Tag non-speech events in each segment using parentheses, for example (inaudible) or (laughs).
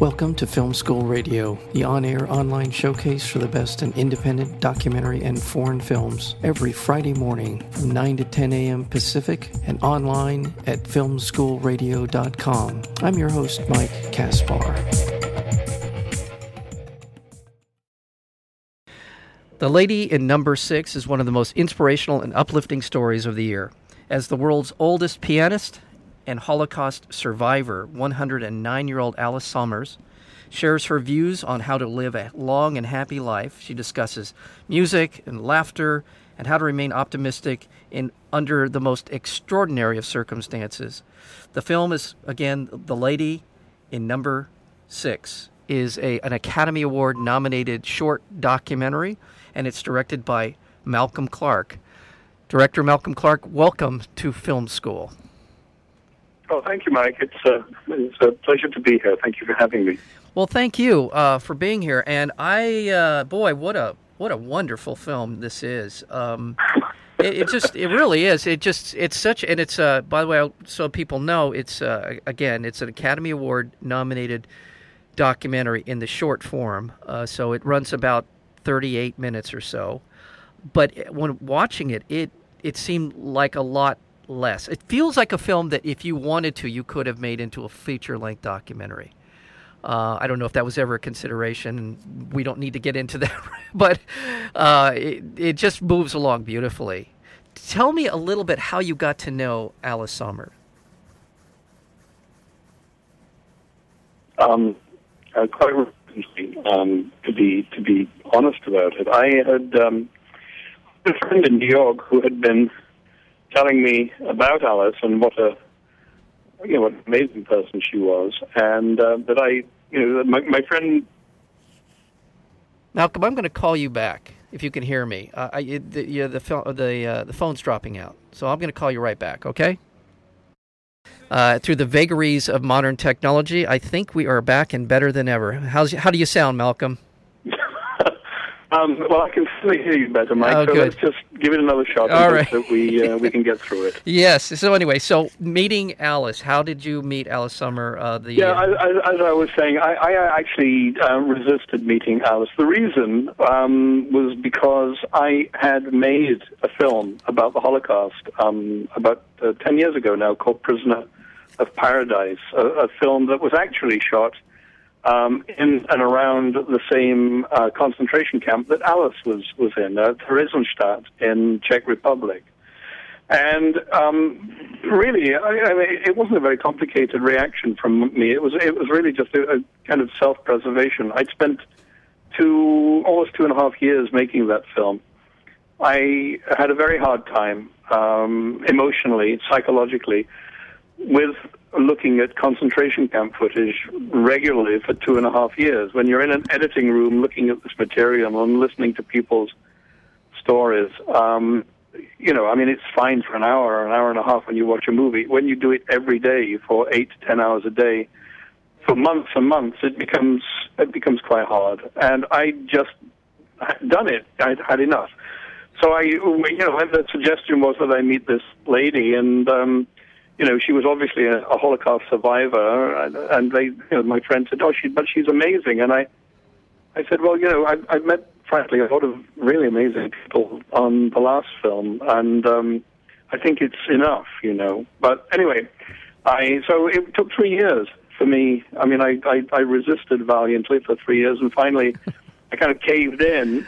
Welcome to Film School Radio, the on air online showcase for the best in independent documentary and foreign films, every Friday morning from 9 to 10 a.m. Pacific and online at filmschoolradio.com. I'm your host, Mike Kaspar. The Lady in Number Six is one of the most inspirational and uplifting stories of the year. As the world's oldest pianist, and Holocaust survivor, 109 year old Alice Sommers, shares her views on how to live a long and happy life. She discusses music and laughter and how to remain optimistic in under the most extraordinary of circumstances. The film is again The Lady in Number 6 is a, an Academy Award nominated short documentary and it's directed by Malcolm Clark. Director Malcolm Clark, welcome to Film School. Oh, thank you, Mike. It's a, uh, it's a pleasure to be here. Thank you for having me. Well, thank you uh, for being here. And I, uh, boy, what a what a wonderful film this is. Um, it, it, just it really is. It just it's such and it's uh by the way, so people know it's uh, again it's an Academy Award nominated documentary in the short form. Uh, so it runs about 38 minutes or so. But when watching it, it it seemed like a lot less. It feels like a film that if you wanted to, you could have made into a feature length documentary. Uh, I don't know if that was ever a consideration. We don't need to get into (laughs) that, but uh, it, it just moves along beautifully. Tell me a little bit how you got to know Alice Sommer. Um, uh, quite recently, um, to be to be honest about it, I had um, a friend in New York who had been telling me about Alice and what a you know what an amazing person she was, and uh, that I you know my, my friend. Malcolm, I'm going to call you back if you can hear me. Uh, I, the the the uh, the phone's dropping out, so I'm going to call you right back. Okay. Uh, through the vagaries of modern technology, I think we are back and better than ever. How's how do you sound, Malcolm? Um, well, I can certainly hear you better, Mike. Oh, so good. let's just give it another shot. All right. So we uh, we can get through it. (laughs) yes. So anyway, so meeting Alice. How did you meet Alice Sommer? Uh, the yeah, I, I, as I was saying, I, I actually uh, resisted meeting Alice. The reason um, was because I had made a film about the Holocaust um, about uh, ten years ago now, called Prisoner of Paradise, a, a film that was actually shot um, in and around the same uh, concentration camp that Alice was was in, uh, Theresienstadt in Czech Republic. And um, really, I, I mean, it wasn't a very complicated reaction from me. It was it was really just a, a kind of self preservation. I'd spent two almost two and a half years making that film. I had a very hard time um, emotionally, psychologically, with looking at concentration camp footage regularly for two and a half years. When you're in an editing room looking at this material and listening to people's stories, um, you know, I mean, it's fine for an hour or an hour and a half when you watch a movie. When you do it every day for eight to ten hours a day, for months and months, it becomes it becomes quite hard. And I just had done it. I'd had enough. So I, you know, the suggestion was that I meet this lady and. Um, you know, she was obviously a, a Holocaust survivor, and, they, you know, my friend said, "Oh, she, but she's amazing." And I, I said, "Well, you know, I, I've met, frankly, a lot of really amazing people on the last film, and um, I think it's enough, you know." But anyway, I so it took three years for me. I mean, I, I, I resisted valiantly for three years, and finally, (laughs) I kind of caved in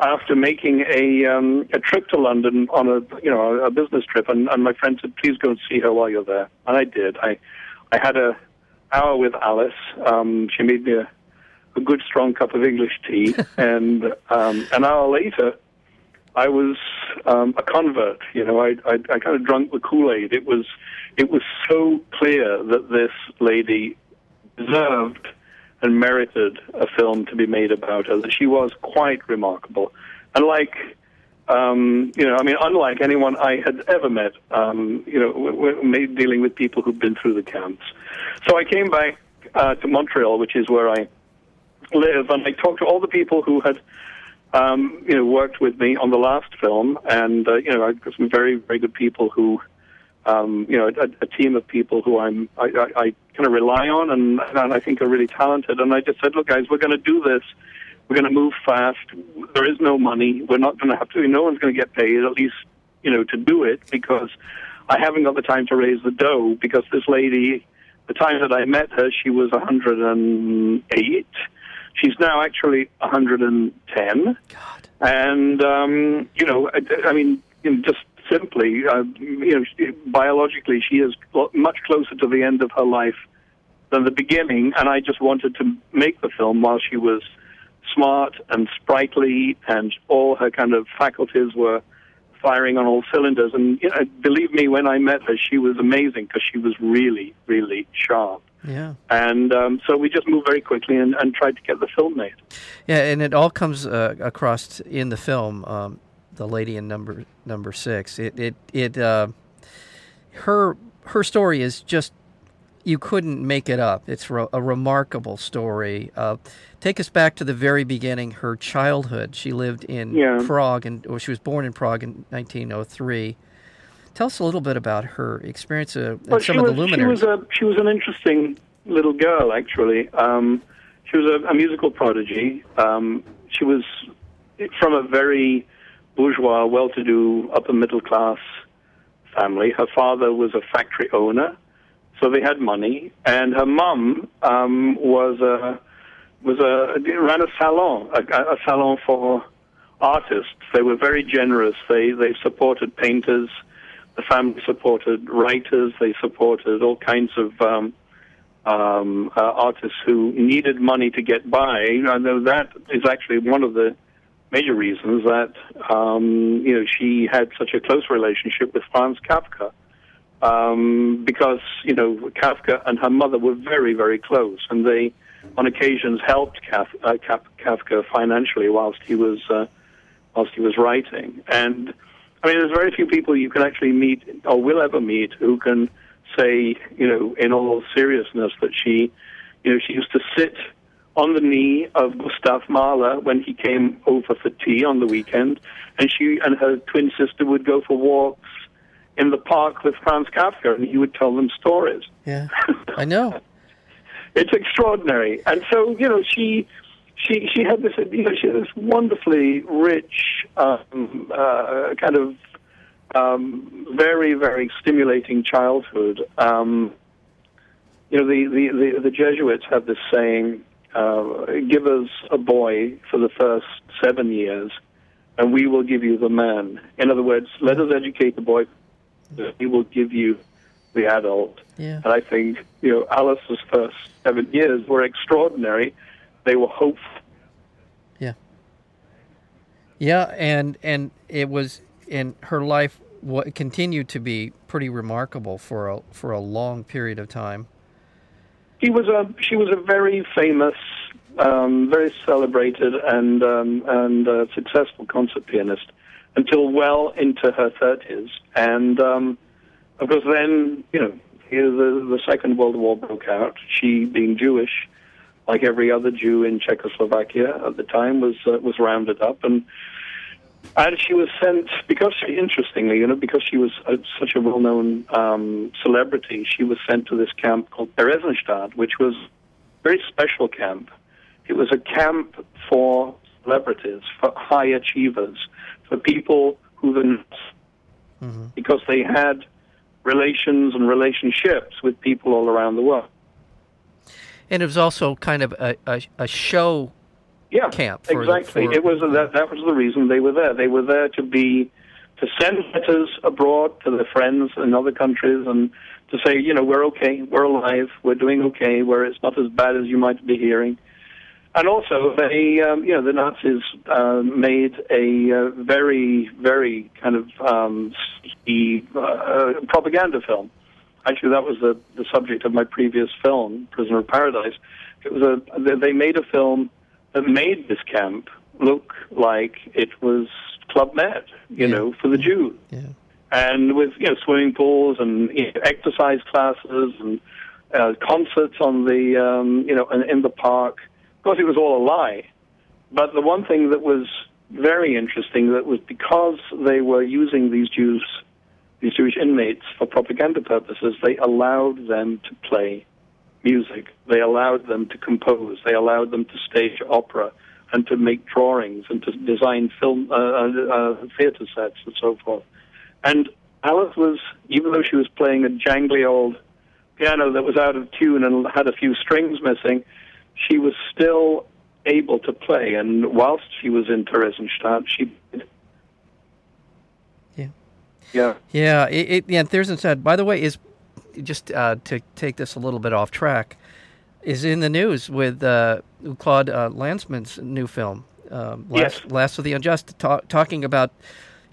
after making a um, a trip to London on a you know a, business trip, and, and my friend said, "Please go and see her while you're there." And I did. I I had a hour with Alice. Um, she made me a, a good strong cup of English tea, (laughs) and um, an hour later, I was um, a convert. You know, I, I I kind of drunk the Kool Aid. It was it was so clear that this lady deserved and merited a film to be made about her. That she was quite remarkable, and like um, you know, I mean, unlike anyone I had ever met, um, you know, we're dealing with people who've been through the camps. So I came back uh, to Montreal, which is where I live, and I talked to all the people who had. Um, you know, worked with me on the last film, and uh, you know, I got some very, very good people who, um, you know, a, a team of people who I'm, I, I, I kind of rely on and, and I think are really talented. And I just said, look, guys, we're going to do this. We're going to move fast. There is no money. We're not going to have to. No one's going to get paid. At least you know to do it because I haven't got the time to raise the dough because this lady, the time that I met her, she was 108. She's now actually 110. God. And, um, you know, I, I mean, you know, just simply, uh, you know, biologically, she is much closer to the end of her life than the beginning. And I just wanted to make the film while she was smart and sprightly and all her kind of faculties were firing on all cylinders. And you know, believe me, when I met her, she was amazing because she was really, really sharp. Yeah. And um, so we just moved very quickly and, and, tried to get the film made. Yeah, and it all comes uh, across in the film. Um, the lady in number number six. It it it. Uh, her her story is just you couldn't make it up. It's re- a remarkable story. Uh, take us back to the very beginning. Her childhood. She lived in yeah. Prague, and well, she was born in Prague in 1903. Tell us a little bit about her experience uh, and well, some of was, the luminaries. She was a she was an interesting little girl, actually. Um, she was a, a musical prodigy. Um, she was from a very bourgeois, well-to-do, upper-middle-class family. Her father was a factory owner so they had money, and her mum um, was a was a ran a salon, a, a salon for artists. They were very generous. They they supported painters. The family supported writers. They supported all kinds of um, um, uh, artists who needed money to get by. I know that is actually one of the major reasons that um, you know she had such a close relationship with Franz Kafka um, because you know Kafka and her mother were very very close, and they on occasions helped Kaf, uh, Kafka financially whilst he was uh, whilst he was writing. And I mean, there's very few people you can actually meet or will ever meet who can say, you know, in all seriousness that she, you know, she used to sit on the knee of Gustav Mahler when he came over for tea on the weekend, and she and her twin sister would go for walks in the park with Franz Kafka, and he would tell them stories. Yeah, (laughs) I know. it's extraordinary, and so you know she. She she had this you know she had this wonderfully rich um, uh, kind of um, very very stimulating childhood. Um, you know the, the, the, the Jesuits have this saying: uh, "Give us a boy for the first seven years, and we will give you the man." In other words, let us educate the boy he will give you the adult. Yeah. And I think, you know, Alice's first seven years were extraordinary. They were hopeful. Yeah. Yeah, and and it was in her life what continued to be pretty remarkable for a for a long period of time. She was a she was a very famous, um, very celebrated and um, and uh, successful concert pianist until well into her 30s. And um, of course, then, you know, the, the Second World War broke out. She, being Jewish, like every other Jew in Czechoslovakia at the time, was uh, was rounded up and. And she was sent because, she, interestingly, you know, because she was a, such a well-known um, celebrity, she was sent to this camp called Theresienstadt, which was a very special camp. It was a camp for celebrities, for high achievers, for people who then, mm-hmm. because they had relations and relationships with people all around the world. And it was also kind of a, a, a show yeah, camp. For, exactly. For, it was that that was the reason they were there. They were there to be to send letters abroad to their friends in other countries and to say, you know, we're okay, we're alive, we're doing okay, where it's not as bad as you might be hearing. And also, they, um, you know, the Nazis uh, made a uh, very, very kind of um, uh, propaganda film. Actually, that was the, the subject of my previous film, Prisoner of Paradise. It was a they made a film that made this camp look like it was Club Med, you yeah. know, for the Jews. Yeah. And with you know swimming pools and you know, exercise classes and uh, concerts on the um, you know in, in the park of course, it was all a lie. But the one thing that was very interesting that was because they were using these Jews, these Jewish inmates for propaganda purposes, they allowed them to play music. They allowed them to compose. They allowed them to stage opera and to make drawings and to design film uh, uh, uh, theater sets and so forth. And Alice was, even though she was playing a jangly old piano that was out of tune and had a few strings missing, she was still able to play. And whilst she was in Theresienstadt, she yeah, yeah, yeah. It, it, yeah, Theresienstadt. By the way, is just uh, to take this a little bit off track, is in the news with uh, Claude uh, new film, um, Last, Yes. Last of the Unjust, ta- talking about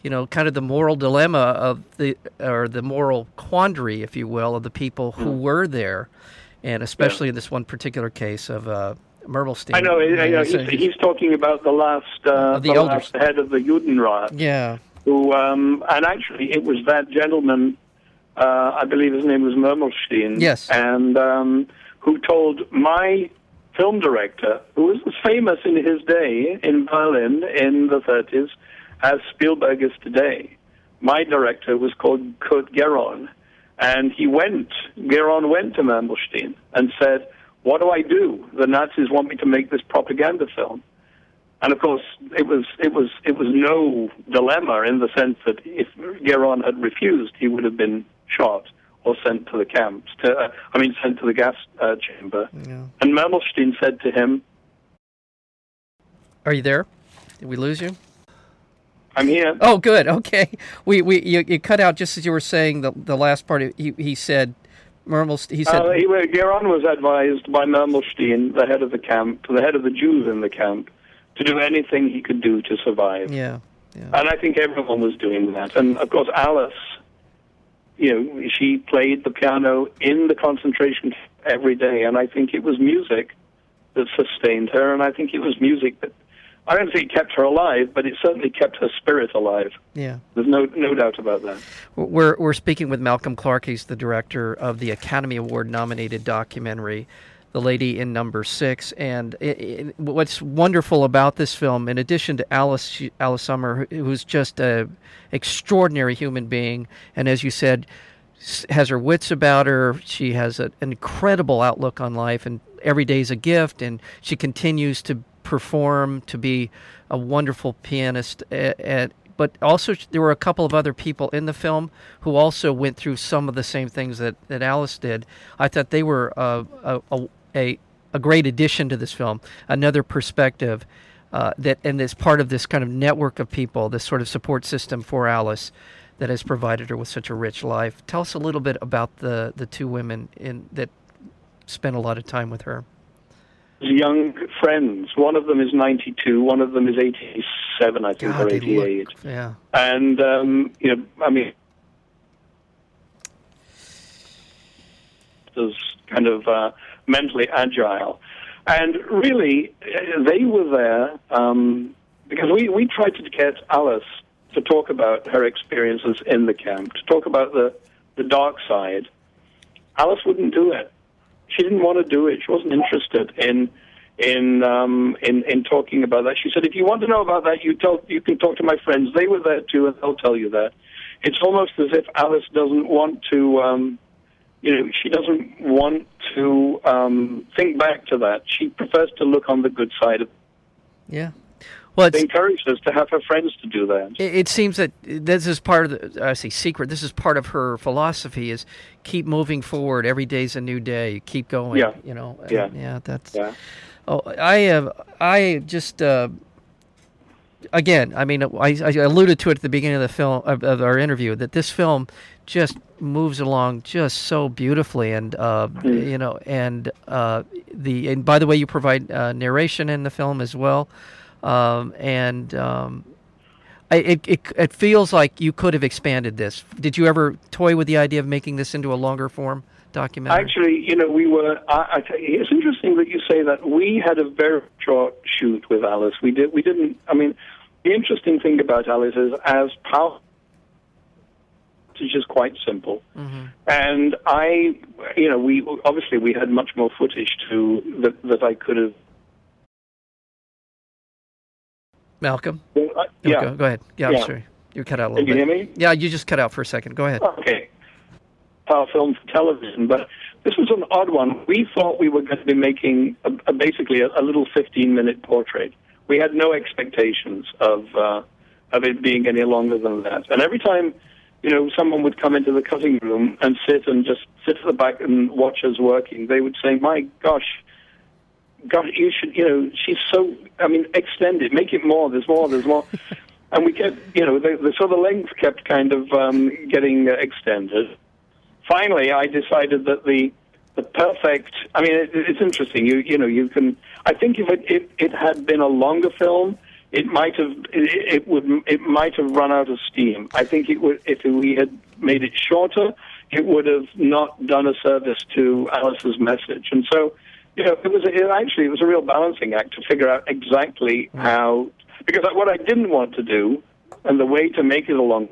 you know kind of the moral dilemma of the or the moral quandary, if you will, of the people who Mm. were there, and especially in this one particular case of uh, Murmelstein. I know. I know. He's, he's talking about the last, uh, the the last head of the Judenrat. yeah, who um, and actually it was that gentleman uh, I believe his name was Murmelstein. Yes. and um, who told my film director who was famous in his day in Berlin in the 30s as Spielberg is today. My director was called Kurt Gerron. And he went Gerron went to Murmelstein and said what do I do? The Nazis want me to make this propaganda film. And of course, it was it was it was no dilemma in the sense that if Gerron had refused, he would have been shot or sent to the camps. To, uh, I mean, sent to the gas uh, chamber. yeah. And Murmelstein said to him, Are you there? Did we lose you? "I'm here." Oh, good. Okay, we we you, you cut out just as you were saying the the last part. He he said, Mermelst. He said, Uh, he, Gerron was advised by Murmelstein, the head of the camp, the head of the Jews in the camp, to do anything he could do to survive. yeah, yeah, And I think everyone was doing that. And of course, Alice, you know, she played the piano in the concentration every day. And I think it was music that sustained her. And I think it was music that, I don't think it kept her alive, but it certainly kept her spirit alive. yeah. There's no, no doubt about that. We're we're speaking with Malcolm Clark. He's the director of the Academy Award nominated documentary, "The Lady in Number Six. And it, it, what's wonderful about this film, in addition to Alice Alice Sommer, who's just a extraordinary human being, and as you said, has her wits about her. She has a, an incredible outlook on life, and every day is a gift. And she continues to perform, to be a wonderful pianist. At, at, but also, there were a couple of other people in the film who also went through some of the same things that, that Alice did. I thought they were uh, a, a, a, a great addition to this film, another perspective. Uh, that and as part of this kind of network of people, this sort of support system for Alice, that has provided her with such a rich life. Tell us a little bit about the the two women in that spent a lot of time with her. Young friends. One of them is 92, one of them is 87, I think, or they 88. look, yeah, And, um, you know, I mean, as kind of uh, mentally agile. And really, they were there um, because we, we tried to get Alice to talk about her experiences in the camp, to talk about the, the dark side. Alice wouldn't do it. She didn't want to do it. She wasn't interested in in um, in in talking about that. She said, "If you want to know about that, you tell you can talk to my friends. They were there too, and they'll tell you that." It's almost as if Alice doesn't want to. Um, you know, she doesn't want to um, think back to that. She prefers to look on the good side. of yeah. Well, it's, encouraged us to have her friends to do that. it, it seems that this is part of the I say secret. This is part of her philosophy: is keep moving forward. Every day's a new day. Keep going. Yeah. You know. Yeah. Yeah. That's. Yeah. Oh, I have. I just. Uh, again, I mean, I, I alluded to it at the beginning of the film of, of our interview that this film just moves along just so beautifully, and uh, Mm. you know, and uh, the and by the way, you provide uh, narration in the film as well, um, and. Um, I, it, it it feels like you could have expanded this. Did you ever toy with the idea of making this into a longer form documentary? Actually, you know, we were. I, I you, it's interesting that you say that. We had a very short shoot with Alice. We did. We didn't. I mean, the interesting thing about Alice is as powerful. It's just quite simple, Mhm. and I, you know, we obviously we had much more footage to that that I could have. Malcolm, Well, I- yeah. go, go ahead. Yeah, I'm sorry, you cut out a Can little you bit. hear me? Yeah, you just cut out for a second. Go ahead. Okay. Power film for television, but this was an odd one. We thought we were going to be making a, a, basically a, a, little 15-minute portrait. We had no expectations of uh, of it being any longer than that. And every time, you know, someone would come into the cutting room and sit and just sit at the back and watch us working, they would say, "My gosh." God, you should, you know, she's so, I mean, extend it, make it more, there's more, there's more. (laughs) and we kept, you know, the, the, so the length kept kind of um, getting uh, extended finally, I decided that the the perfect. I mean, it, it's interesting. You you know you can. I think if it, it it had been a longer film, it might have it, it would it might have run out of steam. I think it would if we had made it shorter, it would have not done a service to Alice's message. And so, you know, it was it actually it was a real balancing act to figure out exactly how because what I didn't want to do, and the way to make it a long,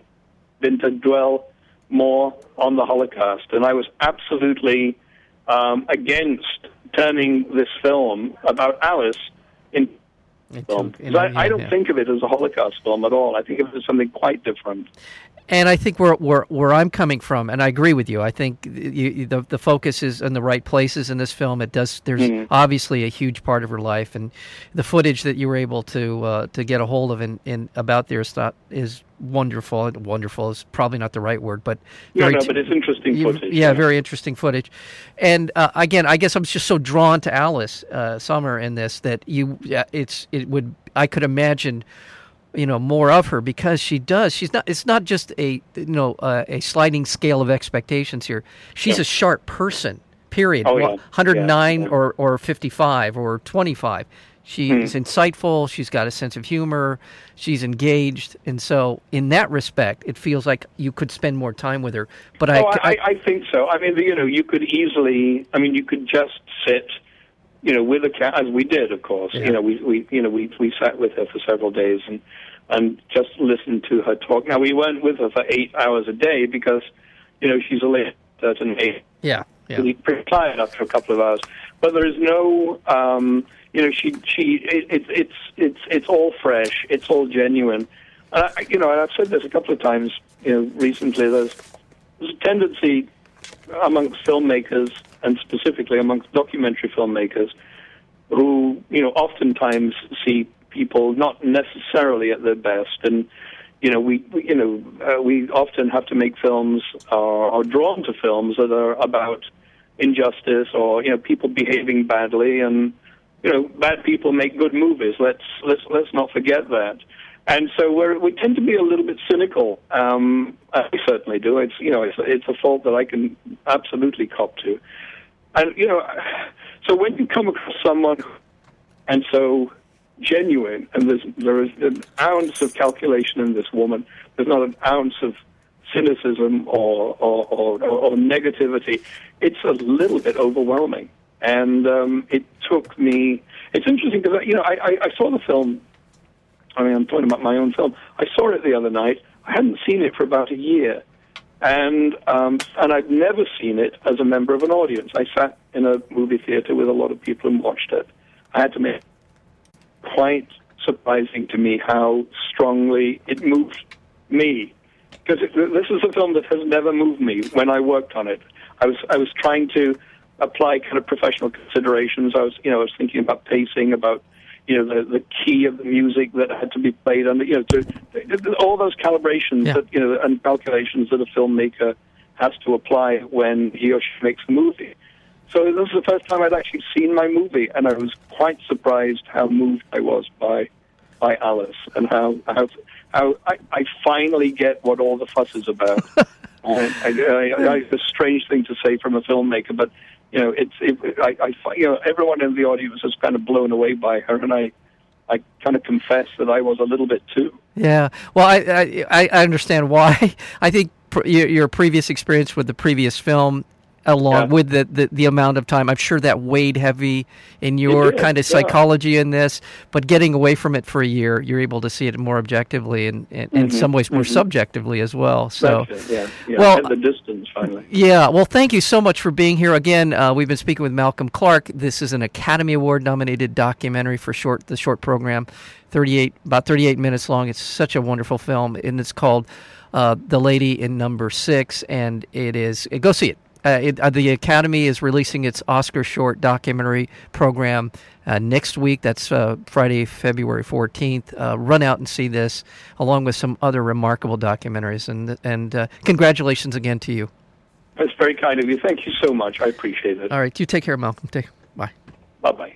been to dwell more on the Holocaust. And I was absolutely um, against turning this film about Alice in film. In, I, I, don't yeah. think of it as a Holocaust film at all. I think of it as something quite different. And I think where, where where I'm coming from, and I agree with you. I think you, the the focus is in the right places in this film. It does. There's mm-hmm. obviously a huge part of her life, and the footage that you were able to uh, to get a hold of in, in about there is not is wonderful. Wonderful is probably not the right word, but no, no, but it's interesting footage. Yeah, yeah. very interesting footage. And uh, again, I guess I'm just so drawn to Alice uh, Sommer in this that you, it's it would I could imagine you know more of her because she does she's not it's not just a you know uh, a sliding scale of expectations here she's yeah. a sharp person period oh, yeah. 109 yeah. or or 55 or 25 she's mm. insightful she's got a sense of humor she's engaged and so in that respect it feels like you could spend more time with her but oh, I, I, I think so i mean you know you could easily i mean you could just sit you know, with a cat, as we did, of course. Yeah. You know, we, we, you know, we, we sat with her for several days and, and just listened to her talk. Now, we weren't with her for eight hours a day because, you know, she's only a certain age. Yeah. Yeah. Pretty tired after a couple of hours. But there is no, um, you know, she, she, it, it, it's, it's, it's all fresh. It's all genuine. Uh, you know, and I've said this a couple of times, you know, recently. There's, there's a tendency amongst filmmakers and specifically amongst documentary filmmakers who, you know, oftentimes see people not necessarily at their best. And, you know, we, we you know, uh, we often have to make films uh, or drawn to films that are about injustice or, you know, people behaving badly and, you know, bad people make good movies. Let's, let's, let's not forget that. And so we we tend to be a little bit cynical. Um, I certainly do. It's you know it's it's a fault that I can absolutely cop to. And you know, so when you come across someone and so genuine, and there's there is an ounce of calculation in this woman. There's not an ounce of cynicism or or, or, or negativity. It's a little bit overwhelming, and um, it took me. It's interesting because you know I, I, I saw the film. I mean, I'm talking about my own film. I saw it the other night. I hadn't seen it for about a year, and um, and I'd never seen it as a member of an audience. I sat in a movie theater with a lot of people and watched it. I had to make quite surprising to me how strongly it moved me because this is a film that has never moved me when I worked on it. I was I was trying to apply kind of professional considerations. I was you know I was thinking about pacing, about you know the the key of the music that had to be played under you know to all those calibrations yeah. that you know and calculations that a filmmaker has to apply when he or she makes a movie. So this is the first time I'd actually seen my movie, and I was quite surprised how moved I was by by Alice and how how how I, I finally get what all the fuss is about. (laughs) I, I, I, it's a strange thing to say from a filmmaker, but you know, it's it, I, I, you know, everyone in the audience was kind of blown away by her, and I, I kind of confess that I was a little bit too. Yeah, well, I I, I understand why. (laughs) I think your previous experience with the previous film along yeah. with the, the, the, amount of time. I'm sure that weighed heavy in your kind of psychology yeah. in this, but getting away from it for a year, you're able to see it more objectively and, and mm-hmm. in some ways more mm-hmm. subjectively as well. So, yeah, yeah. Well, At the distance finally. Yeah, well, thank you so much for being here again. Uh, we've been speaking with Malcolm Clark. This is an Academy Award nominated documentary for short the short program, 38 about 38 minutes long. It's such a wonderful film, and it's called uh, "The Lady in Number Six, and it is go see it Uh, it, uh, the Academy is releasing its Oscar short documentary program uh, next week. That's uh, Friday, February 14th. Uh, run out and see this, along with some other remarkable documentaries. And, and uh, congratulations again to you. That's very kind of you. Thank you so much. I appreciate it. All right. You take care, Malcolm. Take, bye. Bye bye.